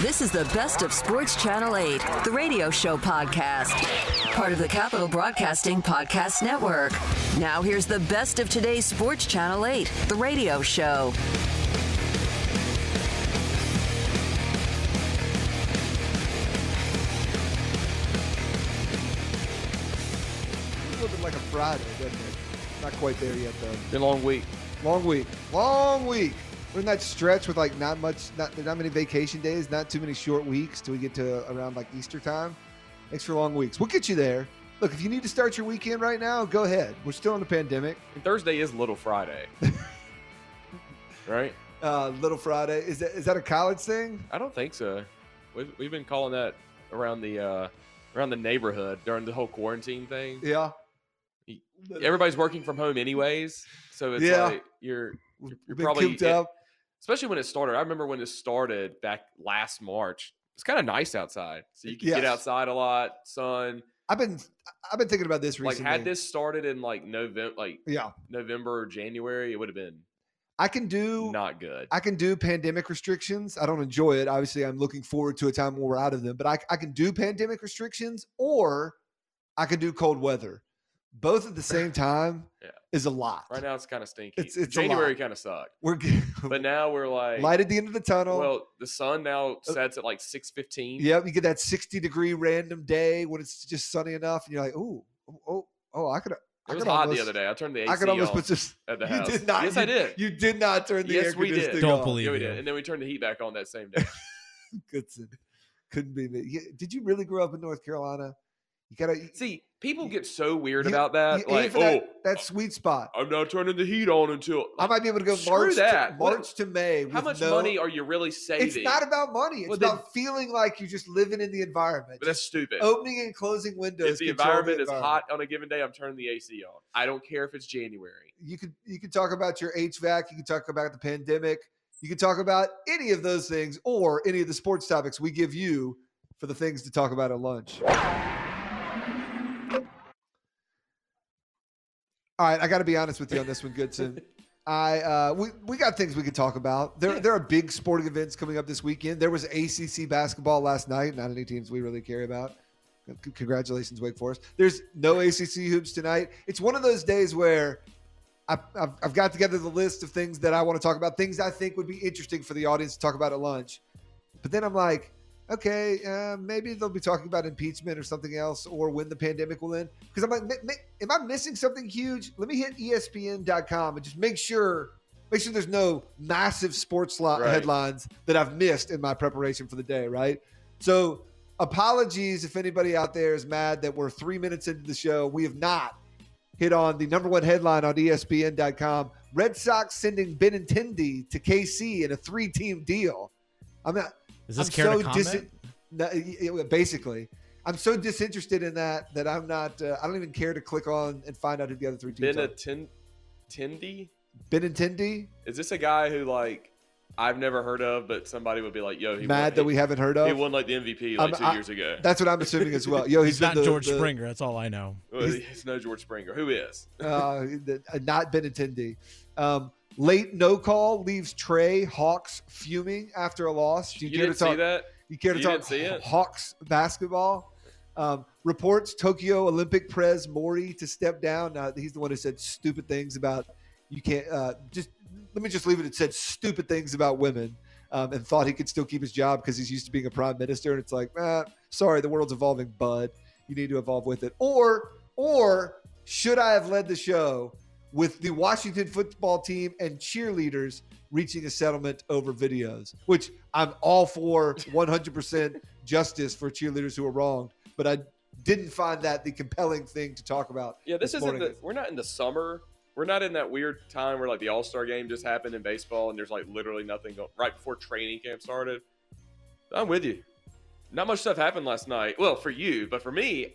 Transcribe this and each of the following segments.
This is the best of Sports Channel 8, the radio show podcast, part of the Capital Broadcasting Podcast Network. Now, here's the best of today's Sports Channel 8, the radio show. It's looking like a Friday, doesn't it? Not quite there yet, though. Been a long week. Long week. Long week. We're in that stretch with like not much, not not many vacation days, not too many short weeks till we get to around like Easter time. Extra long weeks. We'll get you there. Look, if you need to start your weekend right now, go ahead. We're still in the pandemic. And Thursday is Little Friday. right? Uh, Little Friday is that is that a college thing? I don't think so. We've, we've been calling that around the uh, around the neighborhood during the whole quarantine thing. Yeah. Everybody's working from home anyways, so it's Yeah. like you're We've you're probably it- up. Especially when it started. I remember when it started back last March. It's kind of nice outside, so you can get outside a lot, sun. I've been I've been thinking about this Like recently. had this started in like November, like yeah, November or January, it would have been I can do not good. I can do pandemic restrictions. I don't enjoy it. Obviously, I'm looking forward to a time when we're out of them, but I, I can do pandemic restrictions or I can do cold weather. Both at the same time Yeah. is a lot. Right now, it's kind of stinky. It's- it's January kind of sucked, We're g- but now we're like light at the end of the tunnel. Well, the sun now oh. sets at like six fifteen. yep, you get that 60 degree random day when it's just sunny enough, and you're like, oh, oh, oh, I could. I It was hot almost, the other day. I turned the AC I could almost off put this. at the you house. did not. Yes, you, I did. You did not turn the Yes, air we did. Don't off. believe yeah, we did, and then we turned the heat back on that same day. Goodson. Couldn't be me. Did you really grow up in North Carolina? You gotta See, people get so weird You- about that. like, oh, that, that sweet spot. I'm not turning the heat on until. I might be able to go March that. to, What- March to May. How much no- money are you really saving? It's not about money. It's Well, then- about feeling like you're just living in the environment. But that's stupid. opening and closing windows. if the environment is environment. hot on a given day, I'm turning the AC on. I don't care if it's January. you could you could talk about your HVAC. You could talk about the pandemic. You could talk about any of those things or any of the sports topics we give you for the things to talk about at lunch. All right, I got to be honest with you on this one, Goodson. I uh, we we got things we could talk about. There Yeah. there are big sporting events coming up this weekend. There was ACC basketball last night. Not any teams we really care about. Congratulations, Wake Forest. There's no ACC hoops tonight. It's one of those days where I've, I've, I've got together the list of things that I want to talk about, things I think would be interesting for the audience to talk about at lunch. But then I'm like, okay, uh, maybe they'll be talking about impeachment or something else, or when the pandemic will end. Because I'm like, "Ma- ma- am I missing something huge? Let me hit ESPN.com and just make sure, make sure there's no massive sports lo- Right. headlines that I've missed in my preparation for the day. Right. So apologies if anybody out there is mad that we're three minutes into the show. We have not hit on the number one headline on ESPN.com. Red Sox sending Benintendi to KC in a three-team deal. I'm not. Is this I'm care so to dis- no, y- y- basically, I'm so disinterested in that that I'm not. Uh, I don't even care to click on and find out who the other three teams Ben are. a? Benintendi, Is this a guy who like I've never heard of, but somebody would be like, "Yo, he mad won, that we haven't heard of. he won like the MVP like I'm- 2 I- years ago." That's what I'm assuming as well. Yo, He's, he's not the- George the- Springer. That's all I know. Well, it's no George Springer. Who is? uh, the- uh, not Benintendi. Um, late no call leaves Trae Hawks fuming after a loss. Do you, You care to talk? see that? You care to You talk? Hawks basketball? Um, reports Tokyo Olympic Prez Mori to step down. Uh, he's the one who said stupid things about you can't. Uh, just let me just leave it. It said stupid things about women. Um, and thought he could still keep his job because he's used to being a prime minister. And it's like, ah, sorry, the world's evolving, bud. You need to evolve with it. Or, or should I have led the show with the Washington football team and cheerleaders reaching a settlement over videos, which I'm all for 100% justice for cheerleaders who are wronged, but I didn't find that the compelling thing to talk about. Yeah, this, isn't the. We're not in the summer. We're not in that weird time where like the All Star game just happened in baseball and there's like literally nothing going right before training camp started. I'm with you. Not much stuff happened last night. Well, for you, but for me,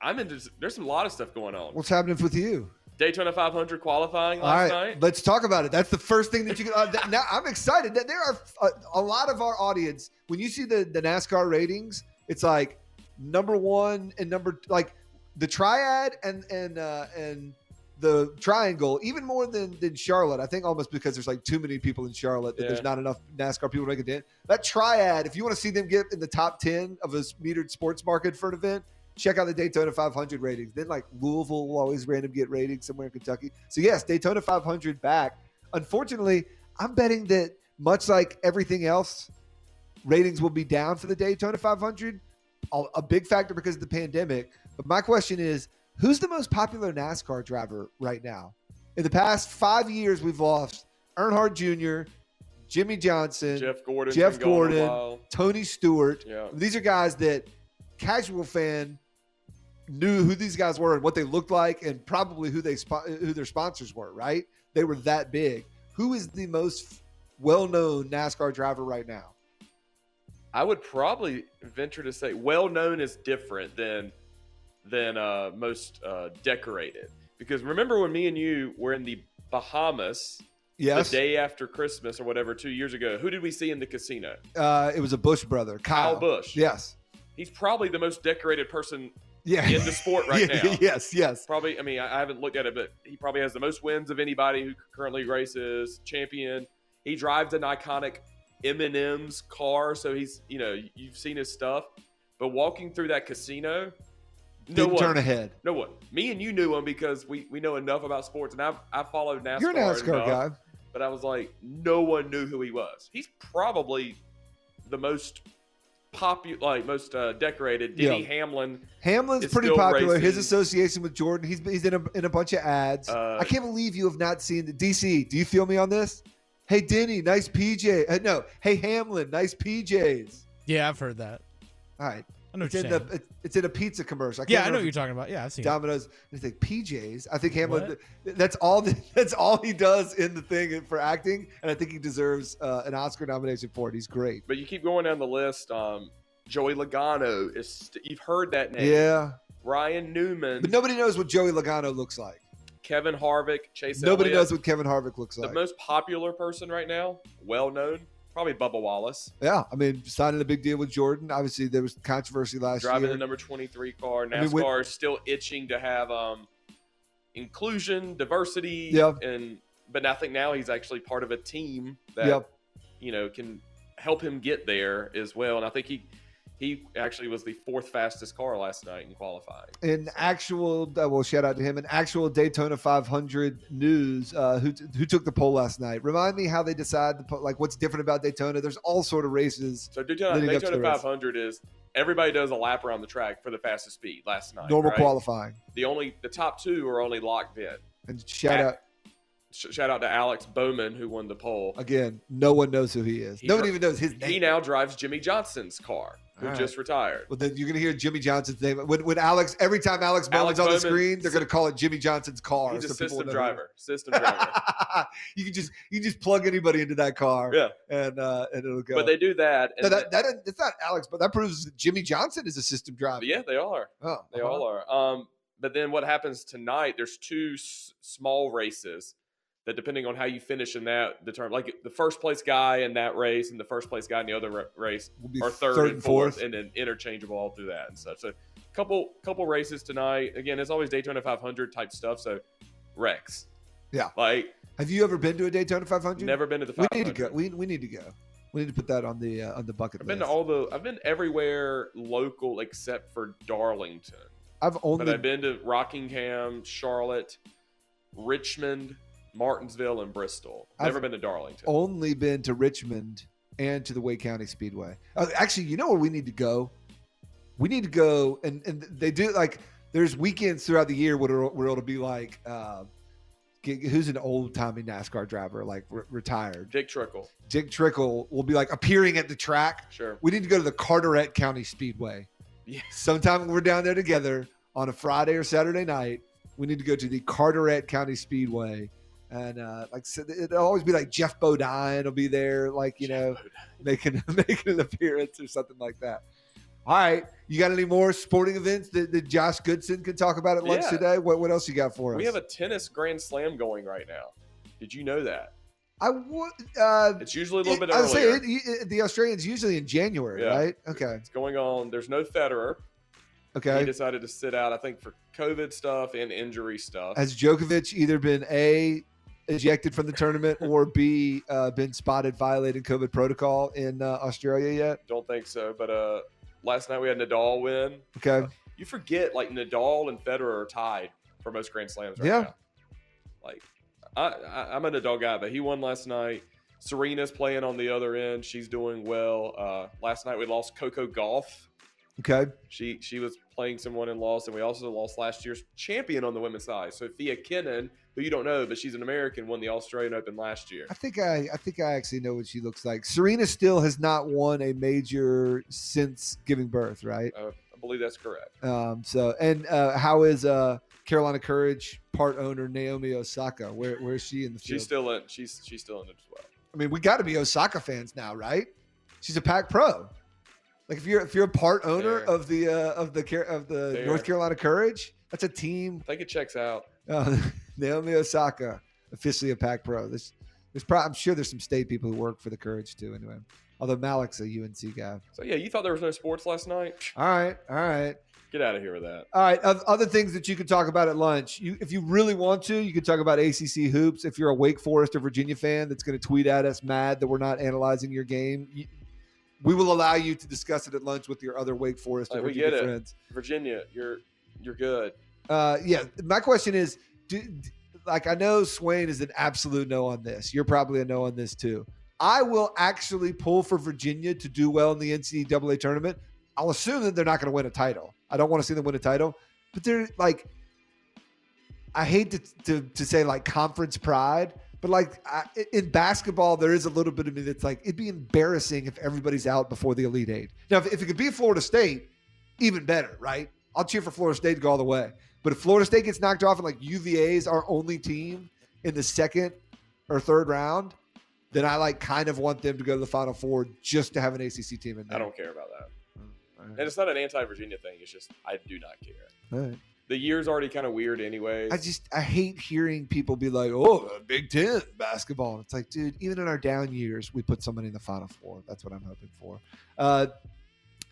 I'm into. There's a lot of stuff going on. What's happening with you? Daytona 500 qualifying All last right, night. let's talk about it. That's the first thing that you can. Uh, now I'm excited that there are a, a lot of our audience. When you see the the NASCAR ratings, it's like number one and number like the triad and and uh, and the triangle even more than than Charlotte. I think almost because there's like too many people in Charlotte that Yeah. there's not enough NASCAR people to make a dent. That triad, if you want to see them get in the top ten of a metered sports market for an event, check out the Daytona 500 ratings. Then like Louisville will always random get ratings somewhere in Kentucky. So yes, Daytona 500 back. Unfortunately, I'm betting that much like everything else, ratings will be down for the Daytona 500. A big factor because of the pandemic. But my question is, who's the most popular NASCAR driver right now? In the past five years, we've lost Earnhardt Jr., Jimmie Johnson, Jeff Gordon. Jeff been gone a Gordon. Tony Stewart. Yeah. These are guys that casual fan knew who these guys were and what they looked like, and probably who they who their sponsors were. Right? They were that big. Who is the most well-known NASCAR driver right now? I would probably venture to say well known is different than than uh, most uh, decorated. Because remember when me and you were in the Bahamas Yes, the day after Christmas or whatever two years ago? Who did we see in the casino? uh, it was a Busch brother, Kyle, Kyle Busch. Yes, He's probably the most decorated person yeah, in the sport right Yeah, now. Yes, yes. Probably, I mean, I haven't looked at it, but he probably has the most wins of anybody who currently races. Champion. He drives an iconic M&M's car, so he's, you know, you've seen his stuff. But walking through that casino, no one, turn ahead. no one. Me and you knew him because we we know enough about sports, and I've I followed NASCAR. You're a NASCAR enough, guy. but I was like, no one knew who he was. He's probably the most popular, like most uh, decorated. Denny Yeah. Hamlin. Hamlin's is pretty still popular. His association with Jordan, he's he's in a, in a bunch of ads. Uh, I can't believe you have not seen the DC. Do you feel me on this? Hey Denny, nice PJ. Uh, no, hey Hamlin, nice PJs. Yeah, I've heard that. All right, I know it's what in you're the saying. it- it's in a pizza commercial. I can't yeah, I know what you're talking about. Yeah, I've seen it. Domino's. I think PJs. I think Hamlin. That's all. That's all he does in the thing for acting, and I think he deserves uh, an Oscar nomination for it. He's great. But you keep going down the list. Um, Joey Logano is. St- you've heard that name. Yeah, Ryan Newman, but nobody knows what Joey Logano looks like. Kevin Harvick, Chase. Nobody Elliott. knows what Kevin Harvick looks like. the most popular person right now, well known, probably Bubba Wallace, Yeah, I mean, signing a big deal with Jordan. Obviously, there was controversy last driving year. Driving the number twenty three car. I mean, NASCAR is still itching to have um, inclusion, diversity, Yeah. and but I think now he's actually part of a team that Yep. you know can help him get there as well. And I think he he actually was the fourth fastest car last night in qualifying. in actual, uh, well, shout out to him. In actual Daytona 500 news, uh, who who took the pole last night? Remind me how they decide the po- like what's different about Daytona. There's all sort of races. So Daytona, Leading up to Daytona 500 is everybody does a lap around the track for the fastest speed last night. normal right? qualifying. The only the top two are only locked in. And shout At- out Sh- shout out to Alex Bowman who won the pole. again. No one knows who he is. He Nobody dri- even knows his name. He now drives Jimmie Johnson's car, who right. just retired. well, then you're gonna hear Jimmie Johnson's name when, when Alex. Every time Alex Bowman's Alex on the Bowman- screen, they're gonna call it Jimmie Johnson's car. He's a so system driver. System driver. you can just you can just plug anybody into that car, Yeah. and uh, and it'll go. But they do that. And No, that, that it's not Alex, but that proves that Jimmie Johnson is a system driver. yeah, they are. oh, They uh-huh. all are. Um, but then what happens tonight? There's two s- small races that, depending on how you finish in that, determine like the first place guy in that race and the first place guy in the other race are third, third and fourth, fourth. and then interchangeable all through that and stuff. So, couple couple races tonight. Again, it's always Daytona 500 type stuff. So, Rex. Yeah. Like Have you ever been to a Daytona 500? never been to the 500. We need to go. We, we need to go. We need to put that on the uh, on the bucket I've list. been to all the. I've been everywhere local except for Darlington. I've only. But I've been to Rockingham, Charlotte, Richmond, Martinsville, and Bristol. Never I've been to Darlington. only been to Richmond and to the Wake County Speedway. Uh, actually, you know where we need to go? We need to go, and and they do like there's weekends throughout the year where it'll, where it'll be like. Uh, Who's an old timey NASCAR driver, like re- retired? Dick Trickle. Dick Trickle will be like appearing at the track. Sure. We need to go to the Carteret County Speedway. Yeah. Sometime when we're down there together on a Friday or Saturday night, we need to go to the Carteret County Speedway. And uh, like so it'll always be like Geoff Bodine will be there, like you know, making making an appearance or something like that. All right, you got any more sporting events that, that Josh Goodson can talk about at lunch Yeah. today? What what else you got for us? We have a tennis grand slam going right now. Did you know that? I would. Uh, It's usually a little bit I would say it, it- the Australians usually in January, Yeah. right? Okay. It's going on. There's no Federer. Okay. He decided to sit out, I think, for COVID stuff and injury stuff. Has Djokovic either been a ejected from the tournament or b uh, been spotted violating COVID protocol in uh, Australia yet? Don't think so. But uh, last night we had Nadal win. Okay. You forget like Nadal and Federer are tied for most Grand Slams right Yeah. now. Like I, I, I'm a Nadal guy, but he won last night. Serena's playing on the other end. She's doing well. Uh, last night we lost Coco Gauff. Okay. She she was playing someone and lost, and we also lost last year's champion on the women's side, Sofia Kenin, who you don't know, but she's an American, won the Australian Open last year. I think I, I think I actually know what she looks like. Serena still has not won a major since giving birth, right? Uh, I believe that's correct. Um, so and uh, how is uh, Carolina Courage part owner Naomi Osaka? Where where is she in the field? She's still in. She's she's still in it as well. I mean, we got to be Osaka fans now, right? She's a Pac Pro. Like if you're if you're a part owner Fair. of the uh, of the of the Fair. North Carolina Courage, that's a team. I think it checks out. Uh, Naomi Osaka officially a Pac Pro. There's there's probably I'm sure there's some state people who work for the Courage too. Anyway, although Malik's a UNC guy. So yeah, you thought there was no sports last night? All right, all right. Get out of here with that. All right. Other things that you could talk about at lunch. You, if you really want to, you could talk about ACC hoops. If you're a Wake Forest or Virginia fan that's going to tweet at us mad that we're not analyzing your game, you, we will allow you to discuss it at lunch with your other Wake Forest or Like, we get it. friends. Virginia, you're you're good. Uh, yeah. My question is, do, like I know Swain is an absolute no on this. You're probably a no on this too. I will actually pull for Virginia to do well in the NCAA tournament. I'll assume that they're not going to win a title. I don't want to see them win a title, but they're like, I hate to, to, to say like conference pride, but like I, in basketball, there is a little bit of me that's like, it'd be embarrassing if everybody's out before the Elite Eight. Now, if, if it could be Florida State, even better, right? I'll cheer for Florida State to go all the way. But if Florida State gets knocked off and like UVA is our only team in the second or third round, then I like kind of want them to go to the Final Four just to have an ACC team in there. I don't care about that. Mm, all And it's not an anti-Virginia thing. It's just I do not care. All right. The year's already kind of weird, anyway. I just I hate hearing people be like, "Oh, Big Ten basketball." It's like, dude, even in our down years, we put somebody in the Final Four. That's what I'm hoping for. Uh,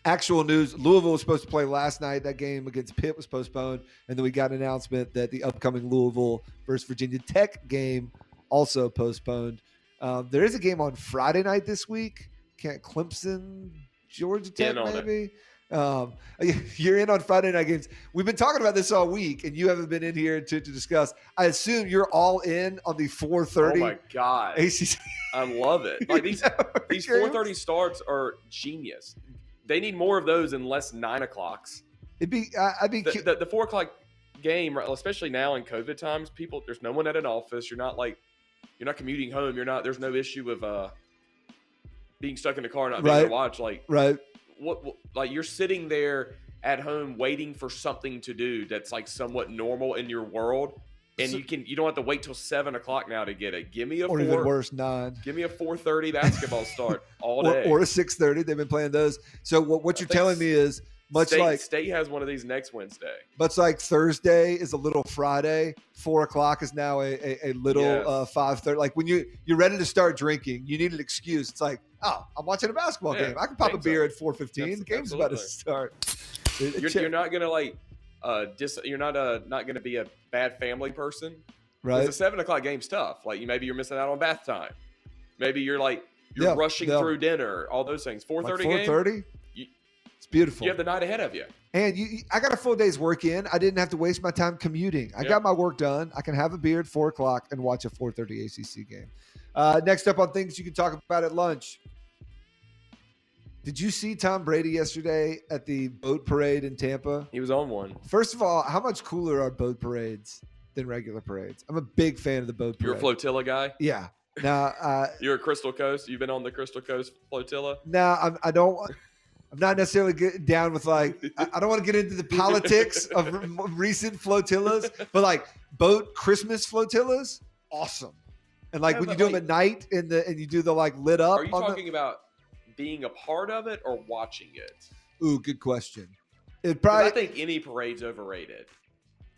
actual news: Louisville was supposed to play last night. That game against Pitt was postponed, and then we got an announcement that the upcoming Louisville versus Virginia Tech game also postponed. Um, there is a game on Friday night this week. Can't Clemson, Georgia Tech, on it. Um, you're in on Friday night games. We've been talking about this all week, and you haven't been in here to, to discuss. I assume you're all in on the 4:30 oh my god, ACC. I love it. Like these these games. 4:30 starts are genius. They need more of those and less nine o'clocks. It'd be. I'd be. The, cu- the, the four o'clock game, right, especially now in COVID times, people there's no one at an office. You're not like you're not commuting home. You're not. There's no issue of uh being stuck in the car and not being able Right. to watch. Like right. What, what like you're sitting there at home waiting for something to do that's like somewhat normal in your world and So- you can you don't have to wait till seven o'clock now to get it give me a Or four even worse, nine. give me a 4.30 basketball start all Or, day or a 6:30. They've been playing those. So what, what you're telling me is much state, like state has one of these next wednesday much like Thursday is a little Friday. Four o'clock is now a, a, a little Yes. uh, five thirty. Like when you you're ready to start drinking, you need an excuse. It's like, oh, I'm watching a basketball Yeah, game. I can pop a beer up. at four fifteen. The game's about to start. You're, you're not gonna like uh dis, you're not uh not gonna be a bad family person. right. the seven o'clock game's tough like you maybe you're missing out on bath time maybe you're like you're Yeah, rushing yeah. through dinner all those things 4.30 Like game 4:30. It's beautiful. you have the night ahead of you And you, I got a full day's work in. I didn't have to waste my time commuting. I Yep. got my work done. I can have a beer at four o'clock and watch a 4:30 ACC game. Uh, next up on things you can talk about at lunch. Did you see Tom Brady yesterday at the boat parade in Tampa? he was on one First of all, how much cooler are boat parades than regular parades? I'm a big fan of the boat parade. You're a flotilla guy. Yeah. Now, uh, You're a Crystal Coast. You've been on the Crystal Coast flotilla. now I'm, I don't. I'm not necessarily get down with like. I, I don't want to get into the politics of re- recent flotillas, but like boat Christmas flotillas, awesome. And like Yeah, when you do them at night in the and you do the like lit up. Are you on the- talking about being a part of it or watching it? Ooh, good question. It probably I think any parade's overrated.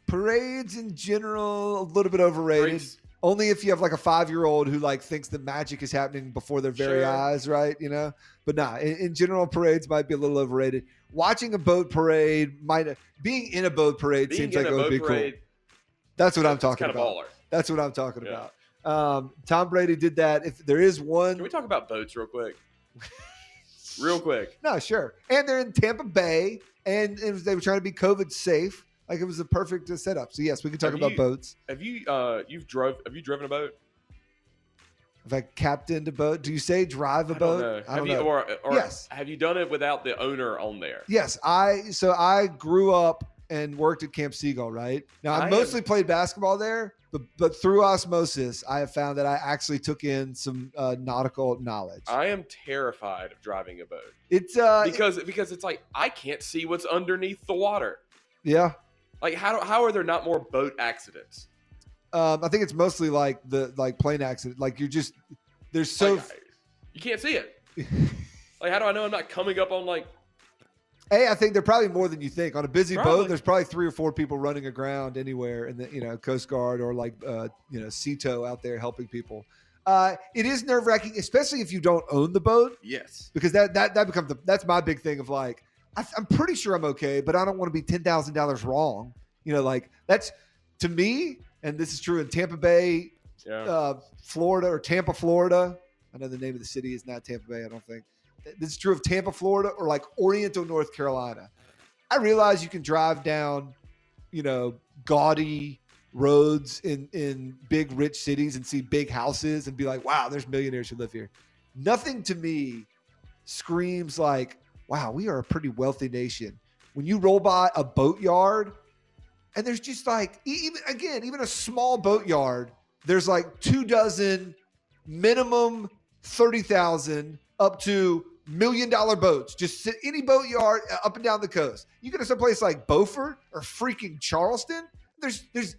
parades in general a little bit overrated. Only if you have like a five year old who like thinks the magic is happening before their very Sure. eyes, right? You know, but nah, in, in general, parades might be a little overrated. Watching a boat parade might being in a boat parade Being seems like it would be parade, cool. That's what I'm talking about. baller. That's what I'm talking Yeah. about. Um, Tom Brady did that. If there is one, Can we talk about boats real quick? real quick. no, sure. And they're in Tampa Bay, and was, they were trying to be COVID safe. Like it was a perfect setup. So yes, we can talk Have about you- boats. Have you uh you've drove have you driven a boat? Have I captained a boat, do you say drive a I boat? don't know. I have don't you know. or or Yes. have you done it without the owner on there? Yes, I so I grew up and worked at Camp Seagull, right? Now I, I have- mostly played basketball there, but but through osmosis, I have found that I actually took in some uh, nautical knowledge. I am terrified of driving a boat it's uh because because it's like I can't see what's underneath the water. yeah. Like how how are there not more boat accidents? Um, I think it's mostly like the like plane accident. Like you're just there's so Like, you can't see it. Like how do I know I'm not coming up on like Hey, I think they're probably more than you think. On a busy boat, there's probably three or four people running aground anywhere in the you know Coast Guard or like uh, you know Sea Tow out there helping people. Uh, it is nerve wracking, especially if you don't own the boat, yes. because that that that becomes the that's my big thing of like I, I'm pretty sure I'm okay, but I don't want to be ten thousand dollars wrong. You know, like that's to me, and this is true in Tampa Bay, Yeah. uh, Florida or Tampa, Florida. I know the name of the city is not Tampa Bay. I don't think this is true of Tampa, Florida, or like Oriental, North Carolina. I realize you can drive down, you know, gaudy roads in in big rich cities and see big houses and be like, wow, there's millionaires who live here. Nothing to me screams like, wow, we are a pretty wealthy nation. When you roll by a boatyard and there's just like even again, even a small boatyard, there's like two dozen minimum 30,000 up to million dollar boats. Just sit any boatyard uh, up and down the coast. You go to someplace like Beaufort or freaking Charleston, there's there's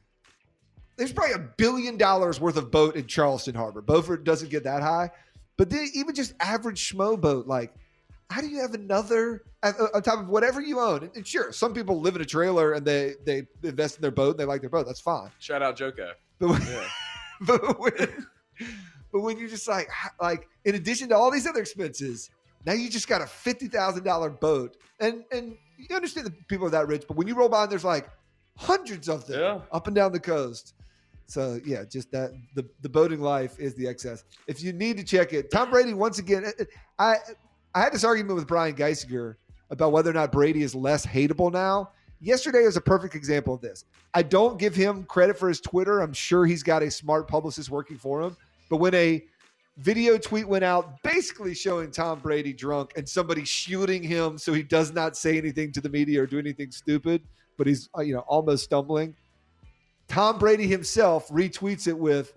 there's probably a billion dollars worth of boat in Charleston Harbor. Beaufort doesn't get that high, but then even just average schmo boat, like how do you have another on on top of whatever you own? And- sure, some people live in a trailer and they they invest in their boat. And they like their boat. That's fine. Shout out Joko. But when, Yeah. but when, but when you're just like like in addition to all these other expenses, now you just got a fifty thousand dollar boat, and and you understand that people are that rich, but when you roll by, and there's like hundreds of them Yeah. up and down the coast. So yeah, just that the the boating life is the excess. If you need to check it, Tom Brady once again. uh, I I had this argument with Brian Geisiger about whether or not Brady is less hateable now. Yesterday was a perfect example of this. I don't give him credit for his Twitter. I'm sure he's got a smart publicist working for him. But when a video tweet went out basically showing Tom Brady drunk and somebody shielding him so he does not say anything to the media or do anything stupid, but he's uh, you know almost stumbling. Tom Brady himself retweets it with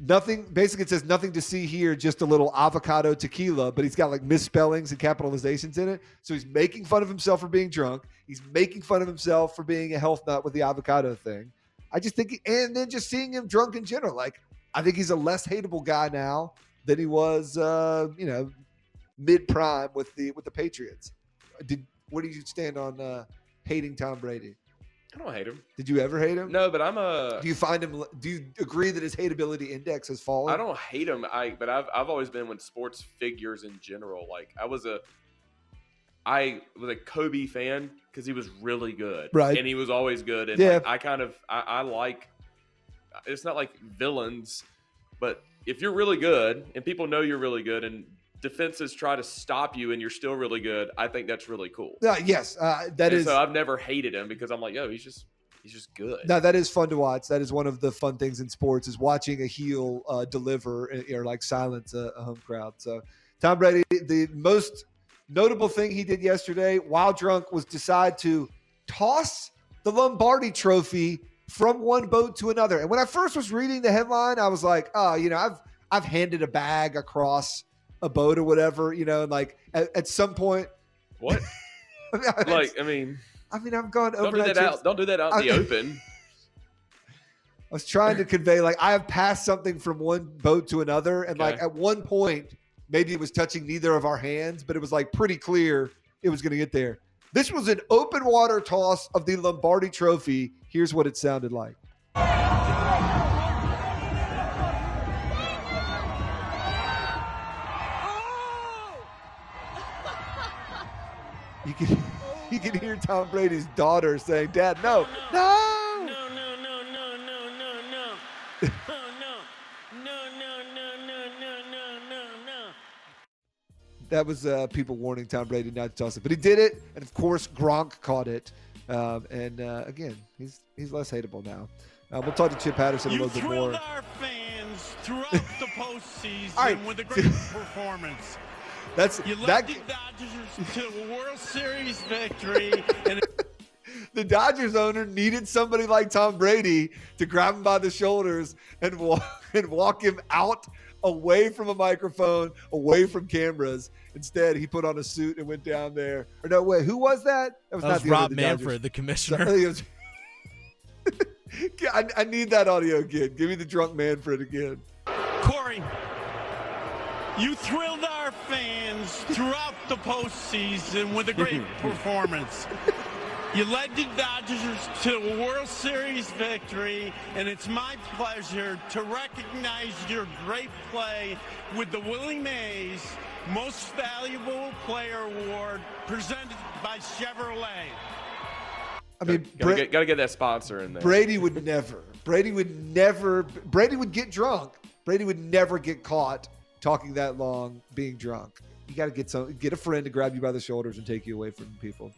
nothing basically it says nothing to see here just a little avocado tequila but he's got like misspellings and capitalizations in it. So he's making fun of himself for being drunk. He's making fun of himself for being a health nut with the avocado thing. I just think and then just seeing him drunk in general like i think he's a less hateable guy now than he was uh you know mid prime with the with the patriots. Did where do you stand on uh hating tom brady I don't hate him. did you ever hate him No, but I'm a. do you find him do you agree that his hateability index has fallen I don't hate him. I but I've I've always been with sports figures in general. Like I was a I was a Kobe fan because he was really good, Right. And he was always good. And Yeah. like, I kind of I, I like. It's not like villains, but if you're really good and people know you're really good and defenses try to stop you and you're still really good, I think that's really cool. Uh, yes, uh, that and is. so I've never hated him because I'm like, yo, he's just he's just good. no, that is fun to watch. That is one of the fun things in sports is watching a heel uh, deliver uh, or like silence a, a home crowd. So, Tom Brady, the most notable thing he did yesterday while drunk was decide to toss the Lombardi Trophy from one boat to another. And when I first was reading the headline, I was like, oh, you know, I've I've handed a bag across a boat or whatever, you know, and like at, at some point, What? like I mean, I mean, I've gone don't do that out. Don't do that out in the I- open. I was trying to convey like I have passed something from one boat to another, and like at one point, maybe it was touching neither of our hands, but it was like pretty clear it was going to get there. This was an open water toss of the Lombardi Trophy. Here's what it sounded like. You can you can hear Tom Brady's daughter saying, "Dad, no, no." No, no, no, no, no, no, no. No. No, no, no, no, no, no, no, no. That was uh, people warning Tom Brady not to toss it, but he did it, and of course Gronk caught it. Um, and uh, again, he's he's less hateable now. Uh, we'll talk to Chip Patterson a little bit thrilled more. our fans throughout the postseason right. with a great performance. That's You that. the Dodgers to a World Series victory, and The Dodgers owner needed somebody like Tom Brady to grab him by the shoulders and walk and walk him out away from a microphone, away from cameras. Instead, he put on a suit and went down there. Or no, wait, who was that? That not was the owner Rob of the Dodgers. Manfred, the So- commissioner. was- I, I need that audio again. Give me the drunk Manfred again. Corey, you thrilled our fans throughout the postseason with a great performance. You led the Dodgers to a World Series victory, and it's my pleasure to recognize your great play with the Willie Mays Most Valuable Player Award presented by Chevrolet. I mean, Gotta, Bra- get, gotta get that sponsor in there. Brady would never. Brady would never. Brady would get drunk. Brady would never get caught talking that long, being drunk. You got to get some, get a friend to grab you by the shoulders and take you away from people.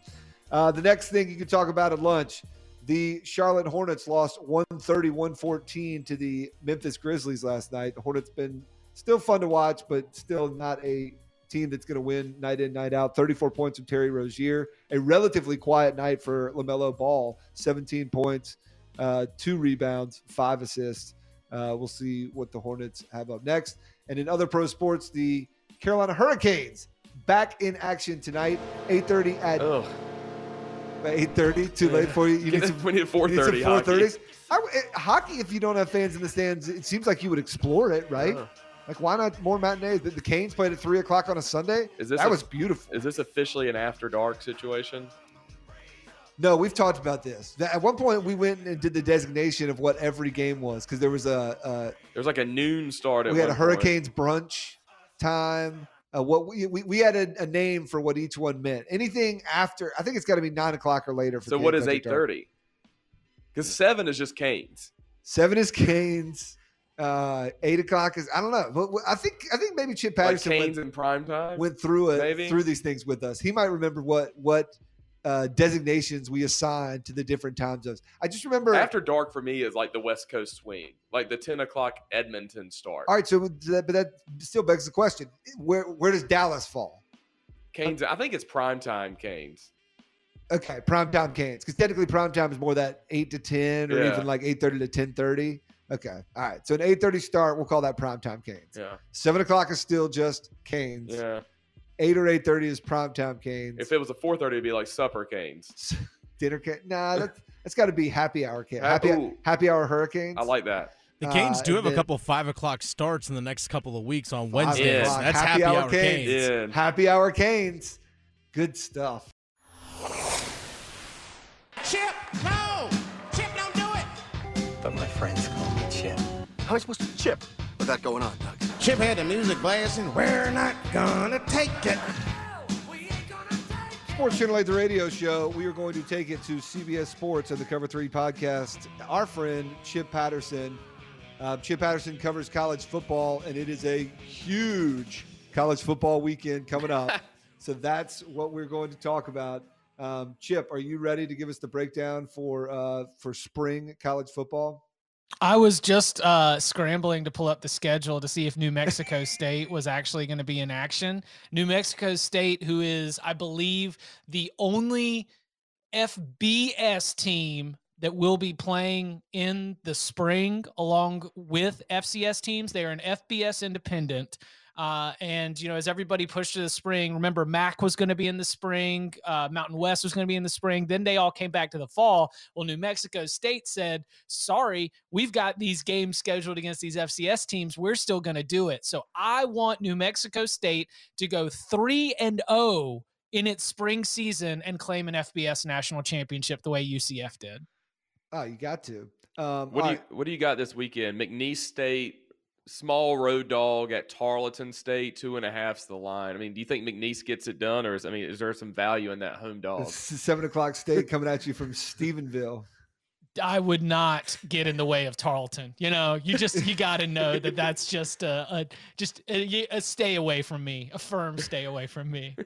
Uh, the next thing you can talk about at lunch, the Charlotte Hornets lost 130-114 to the Memphis Grizzlies last night. The Hornets been still fun to watch, but still not a team that's going to win night in, night out. 34 points from Terry Rozier. A relatively quiet night for LaMelo Ball. 17 points, uh, two rebounds, five assists. Uh, we'll see what the Hornets have up next. And in other pro sports, the Carolina Hurricanes back in action tonight. 8.30 at Ugh. 8.30. Too late for you. You need some, we need you need some 4:30 hockey. 4:30s. I w- eh, hockey, if you don't have fans in the stands, it seems like you would explore it, right? Uh. Like, why not more matinees? The, the Canes played at 3 o'clock on a Sunday. Is this that a- was beautiful. Is this officially an after dark situation? No, we've talked about this. At one point, we went and did the designation of what every game was because there was a, There's like a noon start. At we had a one point. Hurricanes brunch time. Uh, what we, we we had a, a name for what each one meant. Anything after, I think it's got to be nine o'clock or later. For So what is eight thirty? Because seven is just Canes. Seven is Canes. Uh, eight o'clock is I don't know, but I think I think maybe Chip Like Patterson Canes went, in prime time. went through it through these things with us. He might remember what what uh, designations we assign to the different time zones. I just remember. After dark for me is like the West Coast swing, like the ten o'clock Edmonton start. all right, so that, but that still begs the question: where where does Dallas fall? Canes, I think it's prime time Canes. Okay, prime time Canes, because technically prime time is more that eight to ten, or Yeah. even like eight thirty to ten thirty. Okay, all right. So an eight thirty start, we'll call that primetime Canes. Yeah, Seven o'clock is still just Canes. yeah. Eight or eight thirty is primetime Canes. If it was a four thirty, it'd be like supper Canes. dinner cane. Nah, that's, that's got to be happy hour cane. Ha- Happy ooh. happy hour hurricanes. I like that. The Canes Uh, do and have a couple five o'clock starts in the next couple of weeks on Five Wednesdays. o'clock, That's happy happy, hour hour Canes. Canes. Yeah. happy hour canes. Good stuff. Chip, no! Chip, don't do it! But my friends call me Chip. How am I supposed to chip with that going on, Doug? Chip had the music blasting. We're not gonna take it. Sports Channel 8, the radio show. We are going to take it to CBS Sports and the Cover 3 podcast. Our friend Chip Patterson. Uh, Chip Patterson covers college football, and it is a huge college football weekend coming up. so that's what we're going to talk about. Um, Chip, are you ready to give us the breakdown for uh, for spring college football? I was just uh, scrambling to pull up the schedule to see if New Mexico State was actually going to be in action. New Mexico State, who is, I believe, the only FBS team that will be playing in the spring along with FCS teams. They are an FBS independent. Uh, and you know, as everybody pushed to the spring, remember MAC was going to be in the spring, uh, Mountain West was going to be in the spring. Then they all came back to the fall. Well, New Mexico State said, "Sorry, we've got these games scheduled against these FCS teams. We're still going to do it." So I want New Mexico State to go three and zero in its spring season and claim an FBS national championship the way UCF did. Oh, you got to. Um, What do you What do you got this weekend? McNeese State, small road dog at Tarleton State, two and a half's the line. I mean, do you think McNeese gets it done, or is I mean, is there some value in that home dog? Seven o'clock state coming at you from Stephenville. I would not get in the way of Tarleton. You know, you just you got to know that that's just a, a just a, a, stay away from me, a firm stay away from me.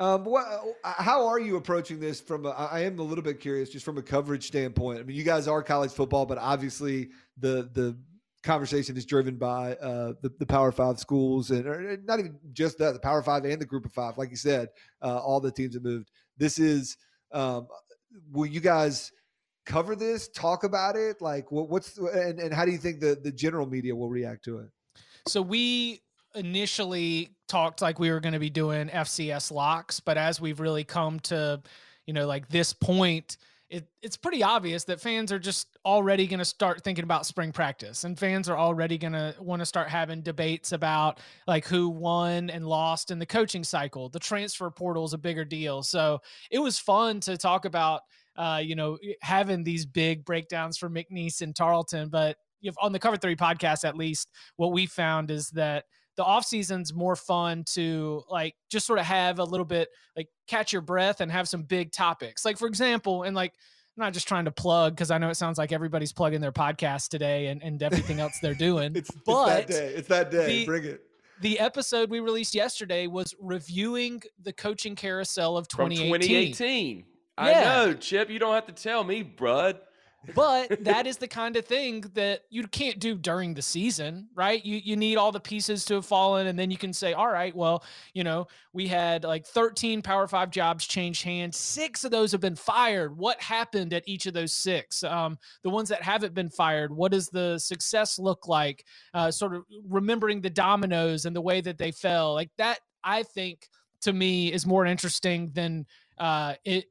Um, what, uh, how are you approaching this? From a, I am a little bit curious, just from a coverage standpoint. I mean, you guys are college football, but obviously the the conversation is driven by uh, the, the Power Five schools, and not even just that, the Power Five and the Group of Five. Like you said, uh, all the teams have moved. This is, um, will you guys cover this, talk about it? Like, what, what's and, and how do you think the the general media will react to it? So we initially talked like we were going to be doing FCS locks, but as we've really come to, you know, like this point it, it's pretty obvious that fans are just already going to start thinking about spring practice and fans are already going to want to start having debates about like who won and lost in the coaching cycle. The transfer portal is a bigger deal. So it was fun to talk about uh, you know having these big breakdowns for mcneese and tarleton but on the cover three podcast at least what we found is that the off season's more fun to like just sort of have a little bit like catch your breath and have some big topics. Like for example, and like I'm not just trying to plug because I know it sounds like everybody's plugging their podcast today and, and everything else they're doing. it's, but it's that day. It's that day. The, Bring it. The episode we released yesterday was reviewing the coaching carousel of 2018. From 2018. I know, Chip. You don't have to tell me, bud but that is the kind of thing that you can't do during the season, right? You you need all the pieces to have fallen, and then you can say, all right, well, you know, we had like 13 Power Five jobs change hands. Six of those have been fired. What happened at each of those six? Um, the ones that haven't been fired, what does the success look like? Uh, sort of remembering the dominoes and the way that they fell, like that. I think to me is more interesting than uh, it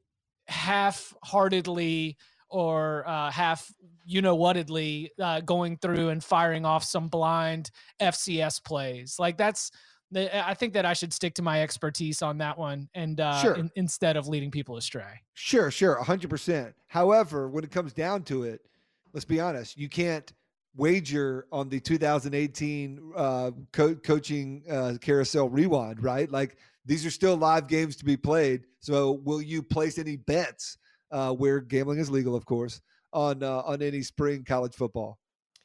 half-heartedly or uh, half you know whatedly uh, going through and firing off some blind FCS plays. Like that's I think that I should stick to my expertise on that one and uh, sure. in, instead of leading people astray. Sure, sure, hundred percent. However, when it comes down to it, let's be honest, you can't wager on the 2018 uh, co- coaching uh, carousel rewind, right? Like these are still live games to be played. So, will you place any bets uh, where gambling is legal, of course, on uh, on any spring college football.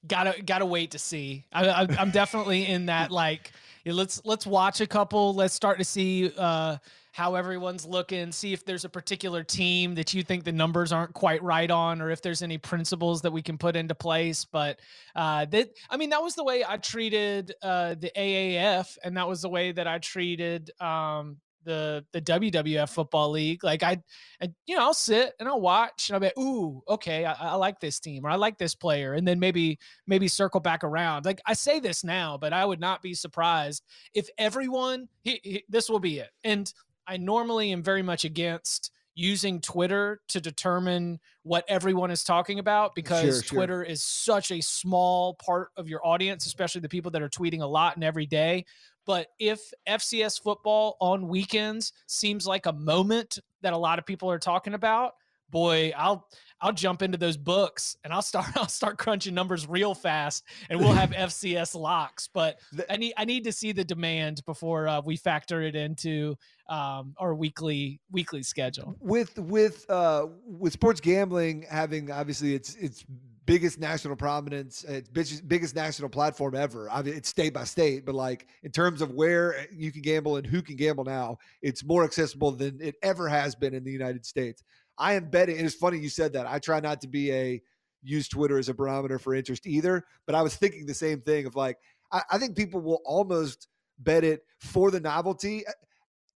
Gotta gotta wait to see. I, am definitely in that. Like, let's let's watch a couple. Let's start to see uh, how everyone's looking. See if there's a particular team that you think the numbers aren't quite right on, or if there's any principles that we can put into place. But uh, that I mean, that was the way I treated uh, the AAF, and that was the way that I treated um, the the WWF football league. Like I, I, you know, I'll sit and I'll watch and I'll be, ooh, okay, I, I, like this team or I like this player, and then maybe maybe circle back around. Like I say this now, but I would not be surprised if everyone. He, he, this will be it. And I normally am very much against using Twitter to determine what everyone is talking about because sure, Twitter sure. is such a small part of your audience, especially the people that are tweeting a lot and every day. But if FCS football on weekends seems like a moment that a lot of people are talking about, boy, I'll I'll jump into those books and I'll start I'll start crunching numbers real fast and we'll have FCS locks. But I need I need to see the demand before uh, we factor it into um, our weekly weekly schedule. With with uh, with sports gambling having obviously it's it's biggest national prominence, eh, it's biggest, national platform ever. I mean, it's state by state, but like in terms of where eh, you can gamble and who can gamble now, it's more accessible than it ever has been in the United States. I am betting. It's funny you said that. I try not to be a use Twitter as a barometer for interest either, but I was thinking the same thing of like, I, I think people will almost bet it for the novelty.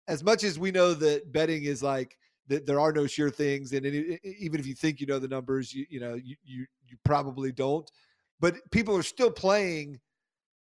As much as we know that betting is like, that there are no sure things, and even if you think you know the numbers, you you know you, you you probably don't. But people are still playing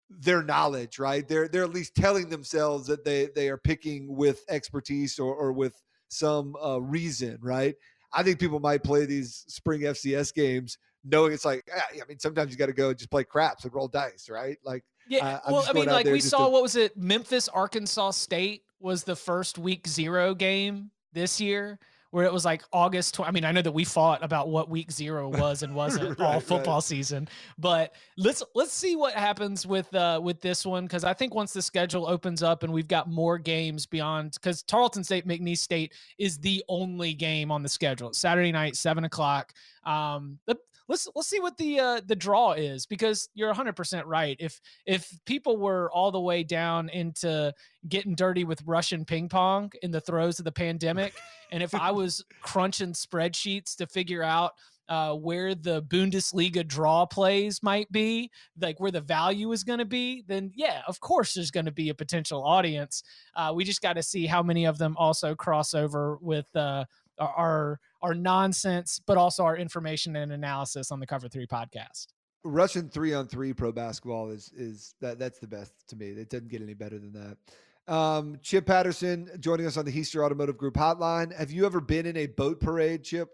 their knowledge, right? They're they're at least telling themselves that they they are picking with expertise or or with some uh, reason, right? I think people might play these spring FCS games knowing it's like, ah, I mean, sometimes you got to go and just play craps and roll dice, right? Like, yeah. Uh, well, I mean, like we saw, to- what was it? Memphis, Arkansas State was the first week zero game this year where it was like August. Tw- I mean, I know that we fought about what week zero was and wasn't Right, all right. football season, but let's let's see what happens with uh with this one because I think once the schedule opens up and we've got more games beyond because Tarleton State McNeese State is the only game on the schedule. It's Saturday night, seven o'clock. Um, the, let's let's see what the uh, the draw is because you're 100 percent right. If if people were all the way down into getting dirty with Russian ping pong in the throes of the pandemic, and if I was crunching spreadsheets to figure out uh, where the Bundesliga draw plays might be, like where the value is going to be, then yeah, of course there's going to be a potential audience. Uh, we just got to see how many of them also cross over with uh, our- our nonsense, but also our information and analysis on the Cover Three podcast. Russian three on three pro basketball is is that that's the best to me. It doesn't get any better than that. Um, Chip Patterson joining us on the Hiester Automotive Group hotline. Have you ever been in a boat parade, Chip?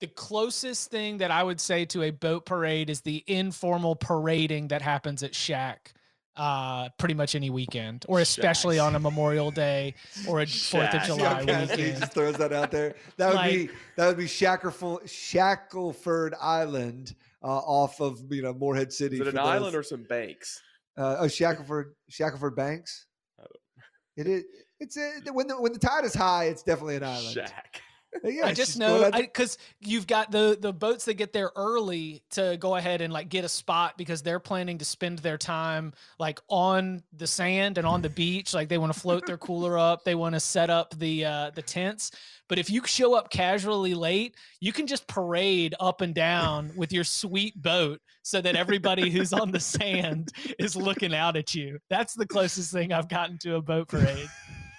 The closest thing that I would say to a boat parade is the informal parading that happens at Shack uh pretty much any weekend or especially Shack. on a memorial day or a fourth of july See how Cassidy weekend just throws that out there. That would be that would be Shackleford, Shackleford Island uh, off of you know Morehead City. Is it an those- island or some banks? uh, oh Shackleford Shackleford Banks? I don't- It is. It's a, when the when the tide is high, it's definitely an island. Shack. Yeah, I just know because you've got the the boats that get there early to go ahead and like get a spot because they're planning to spend their time like on the sand and on the beach. Like they want to float their cooler up, they want to set up the uh, the tents. But if you show up casually late, you can just parade up and down with your sweet boat so that everybody who's on the sand is looking out at you. That's the closest thing I've gotten to a boat parade.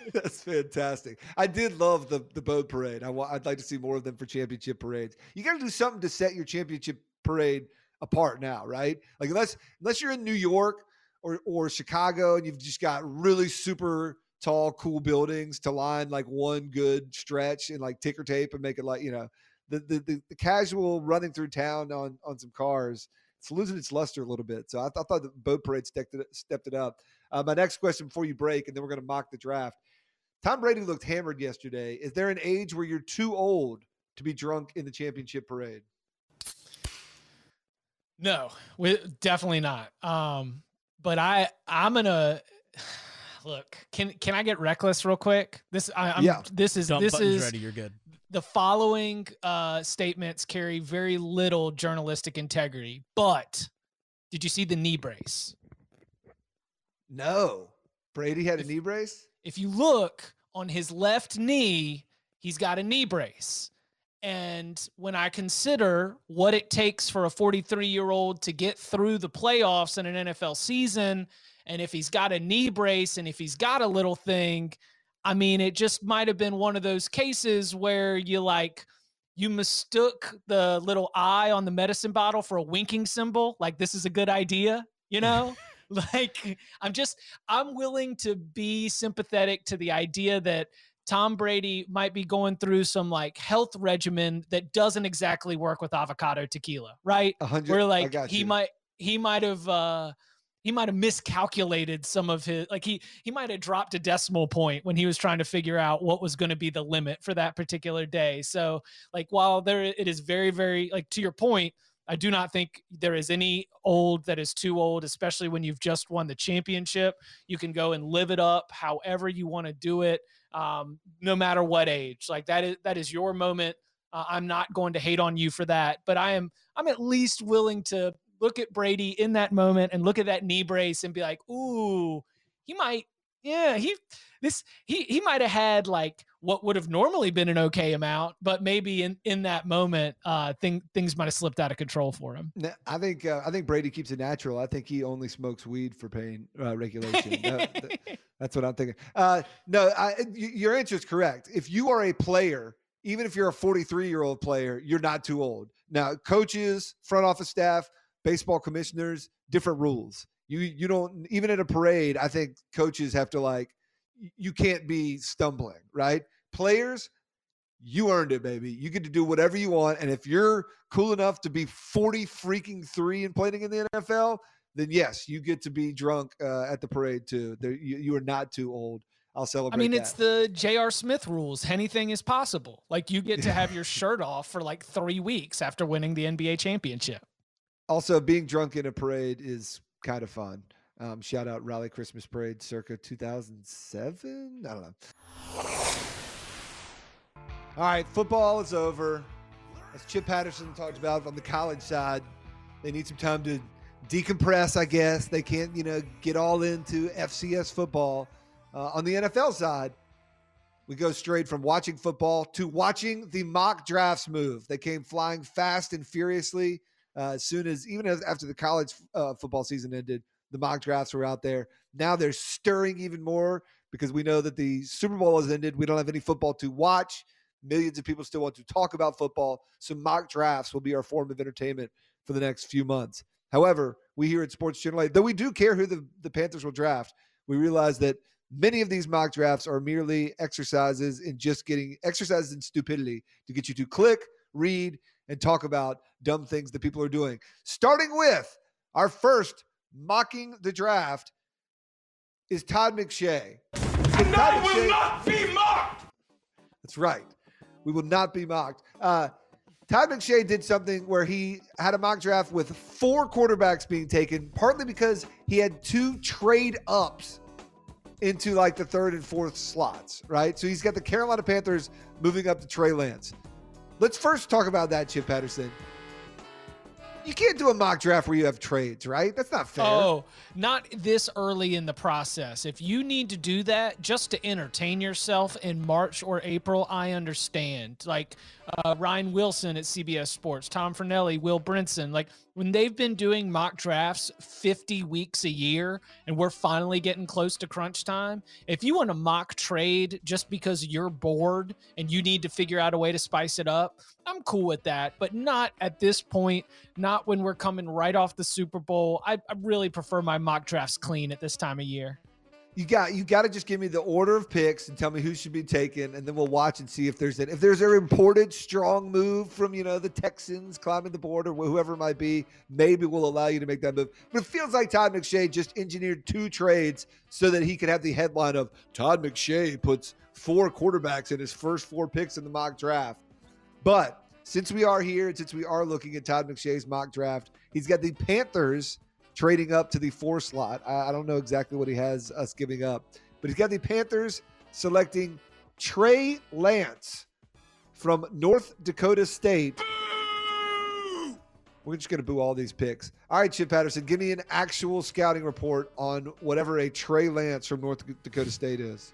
That's fantastic. I did love the the boat parade. I wa- I'd like to see more of them for championship parades. You got to do something to set your championship parade apart now, right? Like unless unless you're in New York or or Chicago and you've just got really super tall, cool buildings to line like one good stretch and like ticker tape and make it like you know the the the, the casual running through town on on some cars. It's losing its luster a little bit. So I, th- I thought the boat parade stepped it, stepped it up. Uh, my next question before you break, and then we're going to mock the draft. Tom Brady looked hammered yesterday. Is there an age where you're too old to be drunk in the championship parade? No, we, definitely not. Um, but I I'm gonna look. Can can I get reckless real quick? This I, I'm Yeah. this is Dump this is ready. You're good. the following uh statements carry very little journalistic integrity. But did you see the knee brace? No. Brady had a If- knee brace? If you look on his left knee, he's got a knee brace. And when I consider what it takes for a 43 year old to get through the playoffs in an NFL season, and if he's got a knee brace and if he's got a little thing, I mean, it just might have been one of those cases where you like, you mistook the little eye on the medicine bottle for a winking symbol. Like, this is a good idea, you know? like, I'm just, I'm willing to be sympathetic to the idea that Tom Brady might be going through some like health regimen that doesn't exactly work with avocado tequila, right? A hundred. Where I like he you. might he might have uh he might have miscalculated some of his like he he might have dropped a decimal point when he was trying to figure out what was going to be the limit for that particular day. So like while there it is very very like to your point I do not think there is any old that is too old, especially when you've just won the championship. You can go and live it up however you want to do it, um, no matter what age. Like that is that is your moment. Uh, I'm not going to hate on you for that, but I am I'm at least willing to look at Brady in that moment and look at that knee brace and be like, ooh, he might, yeah, he this he he might have had like what would have normally been an okay amount, but maybe in in that moment, uh, thing things might have slipped out of control for him. I think uh, I think Brady keeps it natural. I think he only smokes weed for pain uh, regulation. That- that- that's what I'm thinking. Uh, no, I, your answer is correct. If you are a player, even if you're a 43 year old player, you're not too old. Now, coaches, front office staff, baseball commissioners, different rules. You you don't even at a parade. I think coaches have to like you can't be stumbling, right? Players, you earned it, baby. You get to do whatever you want. And if you're cool enough to be 40 freaking three and playing in the NFL, then yes, you get to be drunk uh, at the parade too. There, you, you are not too old. I'll celebrate. I mean, that. it's the J.R. Smith rules. Anything is possible. Like you get to have your shirt off for like three weeks after winning the NBA championship. also being drunk in a parade is kind of fun. Um, shout out Raleigh Christmas Parade circa 2007. I don't know. All right, football is over. As Chip Patterson talked about on the college side, they need some time to decompress, I guess. They can't, you know, get all into FCS football. Uh, on the NFL side, we go straight from watching football to watching the mock drafts move. They came flying fast and furiously uh, as soon as, even as after the college uh, football season ended, the mock drafts were out there. Now they're stirring even more because we know that the Super Bowl has ended. We don't have any football to watch. Millions of people still want to talk about football. So mock drafts will be our form of entertainment for the next few months. However, we here at Sports Channel 8, though we do care who the, the Panthers will draft, we realize that many of these mock drafts are merely exercises in just getting exercises in stupidity to get you to click, read, and talk about dumb things that people are doing. Starting with our first mocking the draft is Todd McShay. And I will not be mocked. That's right. We will not be mocked. Uh, Todd McShay did something where he had a mock draft with four quarterbacks being taken, partly because he had two trade ups into like the third and fourth slots, right? So he's got the Carolina Panthers moving up to Trey Lance. Let's first talk about that, Chip Patterson. You can't do a mock draft where you have trades, right? That's not fair. Oh, not this early in the process. If you need to do that just to entertain yourself in March or April, I understand. Like uh, Ryan Wilson at CBS Sports, Tom Fornelli, Will Brinson, like when they've been doing mock drafts 50 weeks a year and we're finally getting close to crunch time, if you want to mock trade just because you're bored and you need to figure out a way to spice it up, I'm cool with that, but not at this point, not when we're coming right off the Super Bowl. I, I really prefer my mock drafts clean at this time of year. You got you got to just give me the order of picks and tell me who should be taken, and then we'll watch and see if there's an if there's a reported strong move from you know the Texans climbing the board or whoever it might be. Maybe we'll allow you to make that move. But it feels like Todd McShay just engineered two trades so that he could have the headline of Todd McShay puts four quarterbacks in his first four picks in the mock draft. But since we are here and since we are looking at Todd McShay's mock draft, he's got the Panthers trading up to the four slot. I, I don't know exactly what he has us giving up, but he's got the Panthers selecting Trey Lance from North Dakota State. We're just going to boo all these picks. All right, Chip Patterson, give me an actual scouting report on whatever a Trey Lance from North Dakota State is.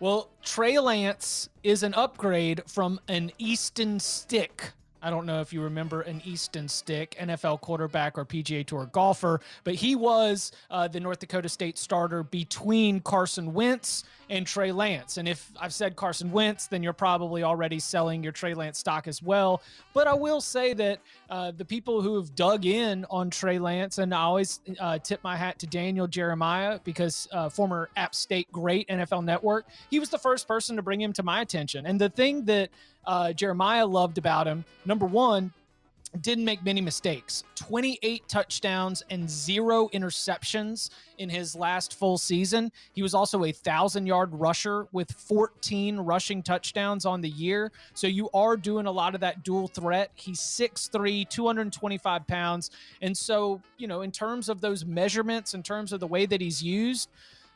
Well, Trey Lance is an upgrade from an Easton Stick. I don't know if you remember an Easton Stick, NFL quarterback or PGA Tour golfer, but he was uh, the North Dakota State starter between Carson Wentz and Trey Lance. And if I've said Carson Wentz, then you're probably already selling your Trey Lance stock as well. But I will say that uh, the people who have dug in on Trey Lance, and I always uh, tip my hat to Daniel Jeremiah because uh, former App State great NFL Network, he was the first person to bring him to my attention. And the thing that uh, Jeremiah loved about him, number one, didn't make many mistakes. 28 touchdowns and zero interceptions in his last full season. He was also a thousand yard rusher with 14 rushing touchdowns on the year. So you are doing a lot of that dual threat. He's 6'3 225 pounds. And so you know in terms of those measurements in terms of the way that he's used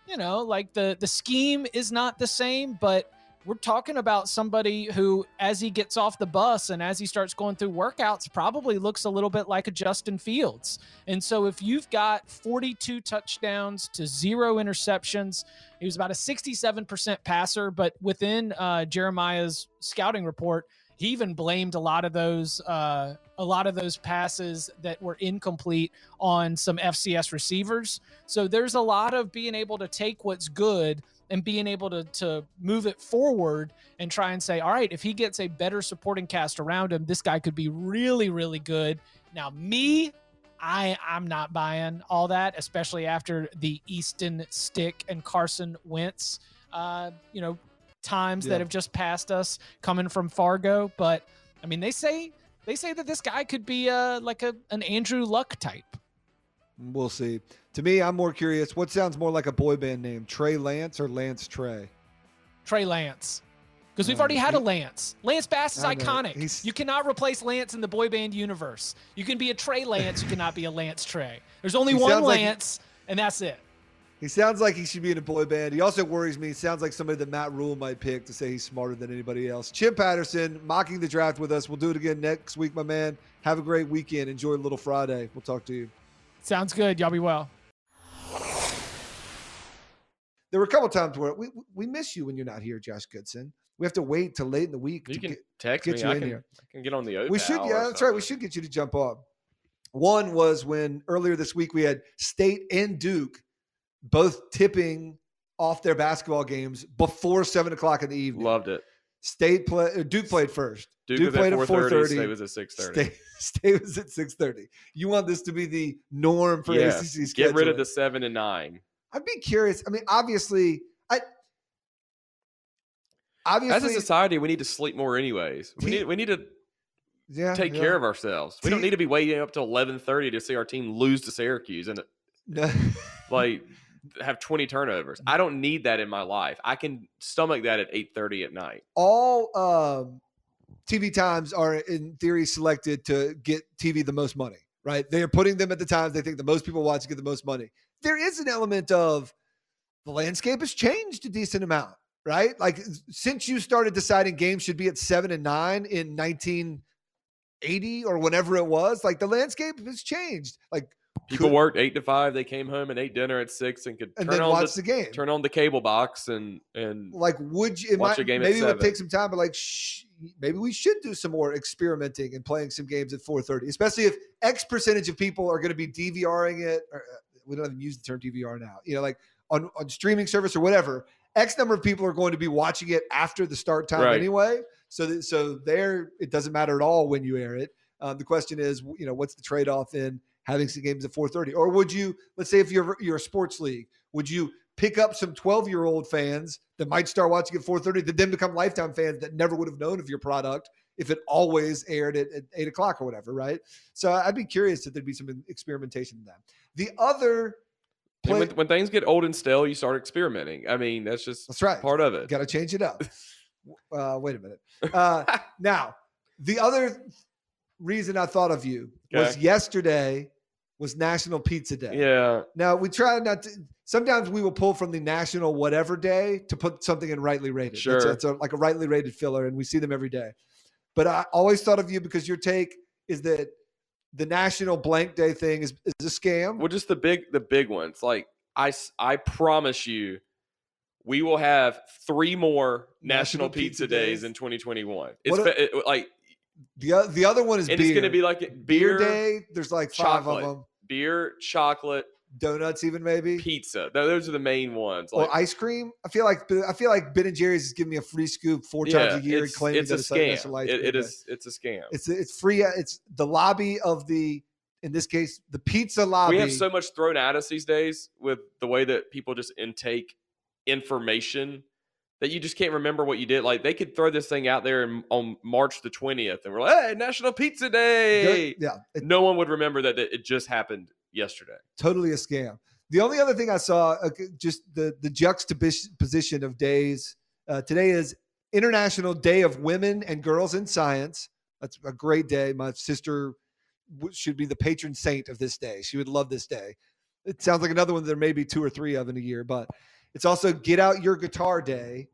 you know like the the scheme is not the same but we're talking about somebody who, as he gets off the bus and as he starts going through workouts, probably looks a little bit like a Justin Fields. And so, if you've got 42 touchdowns to zero interceptions, he was about a 67% passer, but within uh, Jeremiah's scouting report, he even blamed a lot of those uh, a lot of those passes that were incomplete on some FCS receivers. So there's a lot of being able to take what's good and being able to to move it forward and try and say, all right, if he gets a better supporting cast around him, this guy could be really, really good. Now, me, I I'm not buying all that, especially after the Easton Stick and Carson Wentz, uh, you know, times Yeah. that have just passed us coming from Fargo. But I mean, they say they say that this guy could be uh like a an Andrew Luck type. We'll see. To me, I'm more curious. What sounds more like a boy band name, Trey Lance or Lance Trey? Trey Lance. Because we've already had he- a Lance. Lance Bass is iconic. He's- You cannot replace Lance in the boy band universe. You can be a Trey Lance, you cannot be a Lance Trey. There's only one sounds like- Lance, and that's it. He sounds like he should be in a boy band. He also worries me. He sounds like somebody that Matt Rhule might pick to say he's smarter than anybody else. Chip Patterson mocking the draft with us. We'll do it again next week, my man. Have a great weekend. Enjoy Little Friday. We'll talk to you. Sounds good. Y'all be well. There were a couple times where we we miss you when you're not here, Josh Goodson. We have to wait till late in the week You to can get, text get me. you I in can, here. I can get on the open. We should, yeah, or that's right. We should get you to jump on. One was when earlier this week we had State and Duke both tipping off their basketball games before seven o'clock in the evening. Loved it. State play. uh, Duke played first. Duke, Duke was played at at 4:30. 4:30. State was at 6:30. State, State was at six thirty. You want this to be the norm for Yeah. ACC scheduling? Get rid of the seven and nine. I'd be curious. I mean, obviously, I obviously As a society, we need to sleep more, anyways. We need we need to yeah, take yeah. care of ourselves. We don't need to be waiting up till eleven thirty to see our team lose to Syracuse and No. like have twenty turnovers. I don't need that in my life. I can stomach that at eight thirty at night. all um, TV times are in theory selected to get TV the most money, right? They are putting them at the times they think the most people watch to get the most money. There is an element of the landscape has changed a decent amount, right? Like since you started deciding games should be at seven and nine in 1980 or whenever it was, like the landscape has changed. Like People could- worked eight to five. They came home and ate dinner at six and could and turn then on watch the, the game. turn on the cable box and and like would you it Watch might, a game maybe it would take some time but like shh, maybe we should do some more experimenting and playing some games at 4.30 especially if x percentage of people are going to be dvring it or, uh, we don't even use the term dvr now you know like on, on streaming service or whatever x number of people are going to be watching it after the start time Right. anyway so that, so there it doesn't matter at all when you air it um, the question is you know what's the trade-off in having some games at 4.30 or would you let's say if you're you're a sports league would you pick up some 12 year old fans that might start watching at 4.30 that then become lifetime fans that never would have known of your product if it always aired at, at 8 o'clock or whatever right? So i'd be curious if there'd be some experimentation in that. The other play, when, when things get old and stale, you start experimenting. I mean, that's just that's right. part of it. got to change it up. Uh, wait a minute. Uh, now the other reason i thought of you was yesterday was national pizza day Yeah, Now we try not to. Sometimes we will pull from the national whatever day to put something in rightly rated. Sure. that's a, like a rightly rated filler, and we see them every day. But I always thought of you because your take is that the national blank day thing is, is a scam. well, just the big the big ones. Like I I promise you, we will have three more National National, Pizza Pizza, Days in 2021. It's a- it- like The the other one is and beer. it's going to be like beer, beer, day. There's like five chocolate. of them. beer, chocolate, Donuts, even maybe, pizza. Those are the main ones. or ice cream. I feel like I feel like Ben and Jerry's is giving me a free scoop four yeah, times a year, and claiming it's that a it's like National scam. Ice It, it is it's a scam. It's it's free. Uh, it's the lobby of the in this case the pizza lobby. we have so much thrown at us these days with the way that people just intake information that you just can't remember what you did. Like they could throw this thing out there in, on March the twentieth, and we're like, "Hey, National Pizza Day!" yeah, it, No one would remember that it just happened yesterday. totally a scam. The only other thing I saw, uh, just the the juxtaposition of days. Uh, today is International Day of Women and Girls in Science. That's a great day. My sister should be the patron saint of this day. She would love this day. It sounds like another one there may be two or three of in a year, but it's also Get Out Your Guitar Day.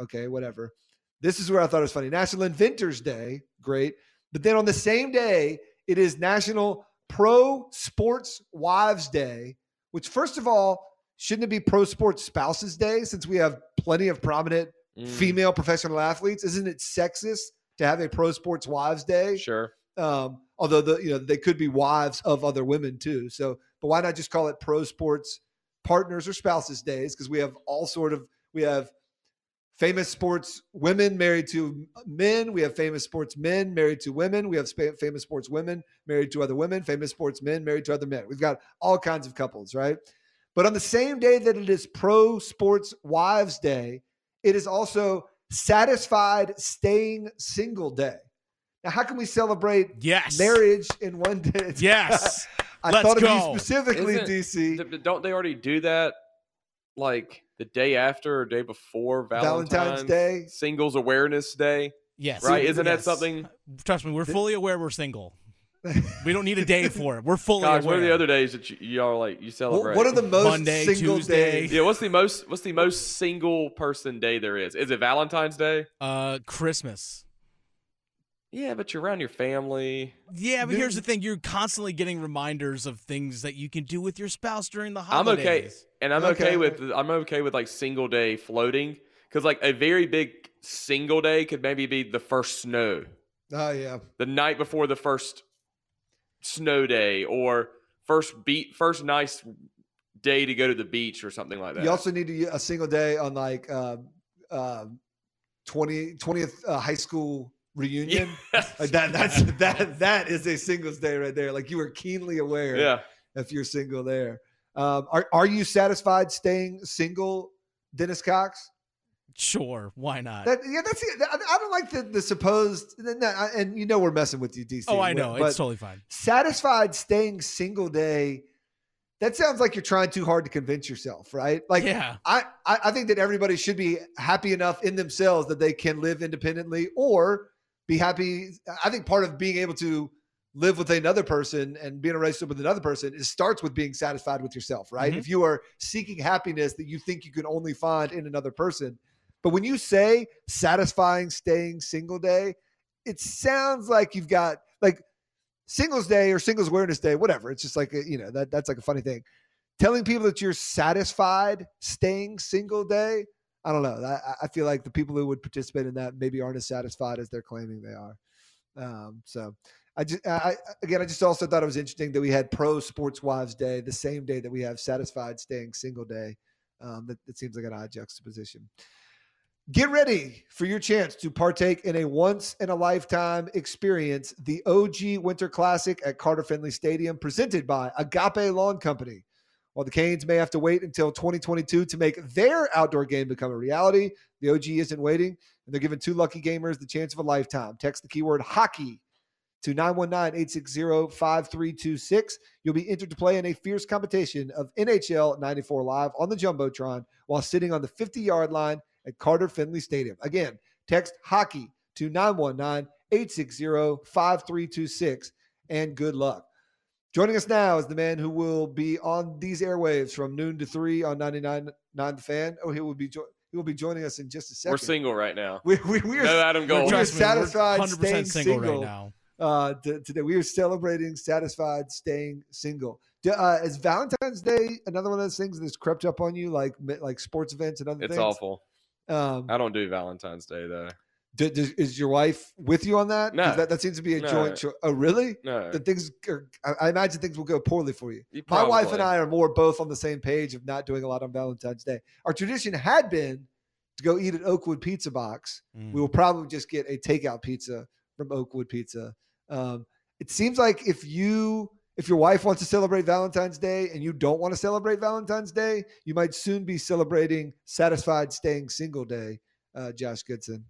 Okay, whatever. This is where I thought it was funny. National Inventors Day, great. But then on the same day, it is National Pro Sports Wives Day, which, first of all, shouldn't it be Pro Sports Spouses Day since we have plenty of prominent Mm, female professional athletes? Isn't it sexist to have a Pro Sports Wives Day? Sure. Um, although the you know they could be wives of other women too. So, but why not just call it Pro Sports Partners or Spouses Days? Because we have all sort of we have famous sports women married to men. We have famous sports men married to women. We have spa- famous sports women married to other women. Famous sports men married to other men. We've got all kinds of couples, right? But on the same day that it is Pro Sports Wives Day, it is also Satisfied Staying Single Day. Now, how can we celebrate Yes. marriage in one day? Yes. I Let's thought of go. you specifically, Isn't- DC. th- Don't they already do that? Like the day after or day before Valentine's, Valentine's Day? Singles Awareness Day, Yes. right? Isn't that something? Trust me, we're fully aware we're single. We don't need a day for it. We're fully Gosh, what are the other days that you, y'all like you celebrate? what are the most Monday, single Tuesday. days? yeah? What's the most? What's the most single person day there is? Is it Valentine's Day? Uh, Christmas. Yeah, but you're around your family. Yeah, but New- here's the thing: you're constantly getting reminders of things that you can do with your spouse during the holidays. I'm okay, and I'm okay, Okay. with I'm okay with like single day floating because like a very big single day could maybe be the first snow, Oh yeah. the night before the first snow day, or first beat first nice day to go to the beach or something like that. You also need to, a single day on like uh, uh, 20, 20th uh, high school reunion. Yes. Like that that's that that is a singles day right there. Like you are keenly aware yeah. if you're single there. Um, are are you satisfied staying single, Dennis Cox? Sure, why not? That yeah, that's it. I don't like the the supposed and you know we're messing with you, DC. oh, I know. It's totally fine. satisfied staying single day. That sounds like you're trying too hard to convince yourself, right? Like yeah. I I think that everybody should be happy enough in themselves that they can live independently or be happy. I think part of being able to live with another person and be in a relationship with another person is starts with being satisfied with yourself, right? Mhm. If you are seeking happiness that you think you can only find in another person. But when you say satisfying staying single day, it sounds like you've got like singles day or singles awareness day, whatever. It's just like a, you know, that that's like a funny thing telling people that you're satisfied staying single day i don't know. I, I feel like the people who would participate in that maybe aren't as satisfied as they're claiming they are. Um, so i just I, again i just also thought it was interesting that we had pro sports wives day the same day that we have satisfied staying single day. Um, that, that seems like an odd juxtaposition. Get ready for your chance to partake in a once in a lifetime experience, the OG Winter Classic at Carter Finley Stadium, presented by Agape Lawn Company. While the Canes may have to wait until 2022 to make their outdoor game become a reality, the OG isn't waiting, and they're giving two lucky gamers the chance of a lifetime. Text the keyword hockey to 919-860-5326. You'll be entered to play in a fierce competition of NHL 94 Live on the Jumbotron while sitting on the 50-yard line at Carter Finley Stadium. Again, text hockey to 919-860-5326 and good luck. Joining us now is the man who will be on these airwaves from noon to 3 on 99.9 The Fan. Oh, he will be jo- he will be joining us in just a 2nd We're single right now. We, we, we are, No Adam we Gold. are Trust satisfied we're 100% staying single, single, right now. uh, t- today. We are celebrating satisfied staying single. D- Uh, is Valentine's Day another one of those things that's crept up on you, like like sports events and other It's things? It's awful. Um, I don't do Valentine's Day though. D- does- is your wife with you on that? 'Cause No. that, that seems to be a No. joint. Cho- oh, really? No. That things, are, I, I imagine things will go poorly for you. You My wife and I are more both on the same page of not doing a lot on Valentine's Day. Our tradition had been to go eat at Oakwood Pizza Box. Mm. We will probably just get a takeout pizza from Oakwood Pizza. Um, it seems like if you if your wife wants to celebrate Valentine's Day and you don't want to celebrate Valentine's Day, you might soon be celebrating satisfied staying single day. Uh, Josh Goodson.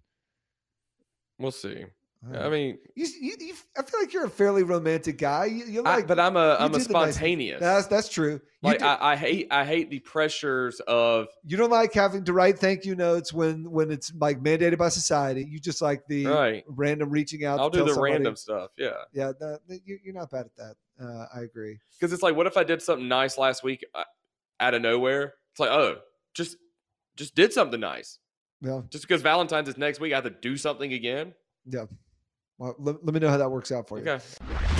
We'll see. I mean, you, you, you, I feel like you're a fairly romantic guy. You, you I- like, but I'm a I'm a the nice- spontaneous. that's that's true. Like I, I hate I hate the pressures of you don't like having to write thank you notes when when it's like mandated by society. You just like the right. random reaching out. I'll do the somebody. random stuff. Yeah, Yeah, that, you, you're not bad at that. Uh, I agree. because it's like, what if I did something nice last week uh, out of nowhere? It's like, oh, just just did something nice. Yeah, Just because Valentine's is next week, I have to do something again. yeah. Well, let, let me know how that works out for you. Okay.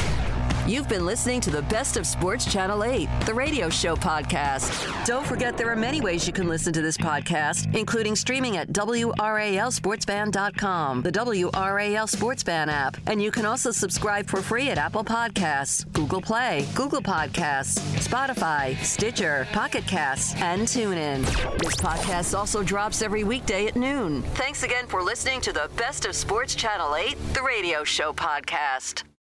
You've been listening to the Best of Sports Channel 8, the radio show podcast. Don't forget there are many ways you can listen to this podcast, including streaming at WRALSportsFan.com, the WRAL Sports Fan app, and you can also subscribe for free at Apple Podcasts, Google Play, Google Podcasts, Spotify, Stitcher, Pocket Casts, and TuneIn. This podcast also drops every weekday at noon. Thanks again for listening to the Best of Sports Channel 8, the radio show podcast.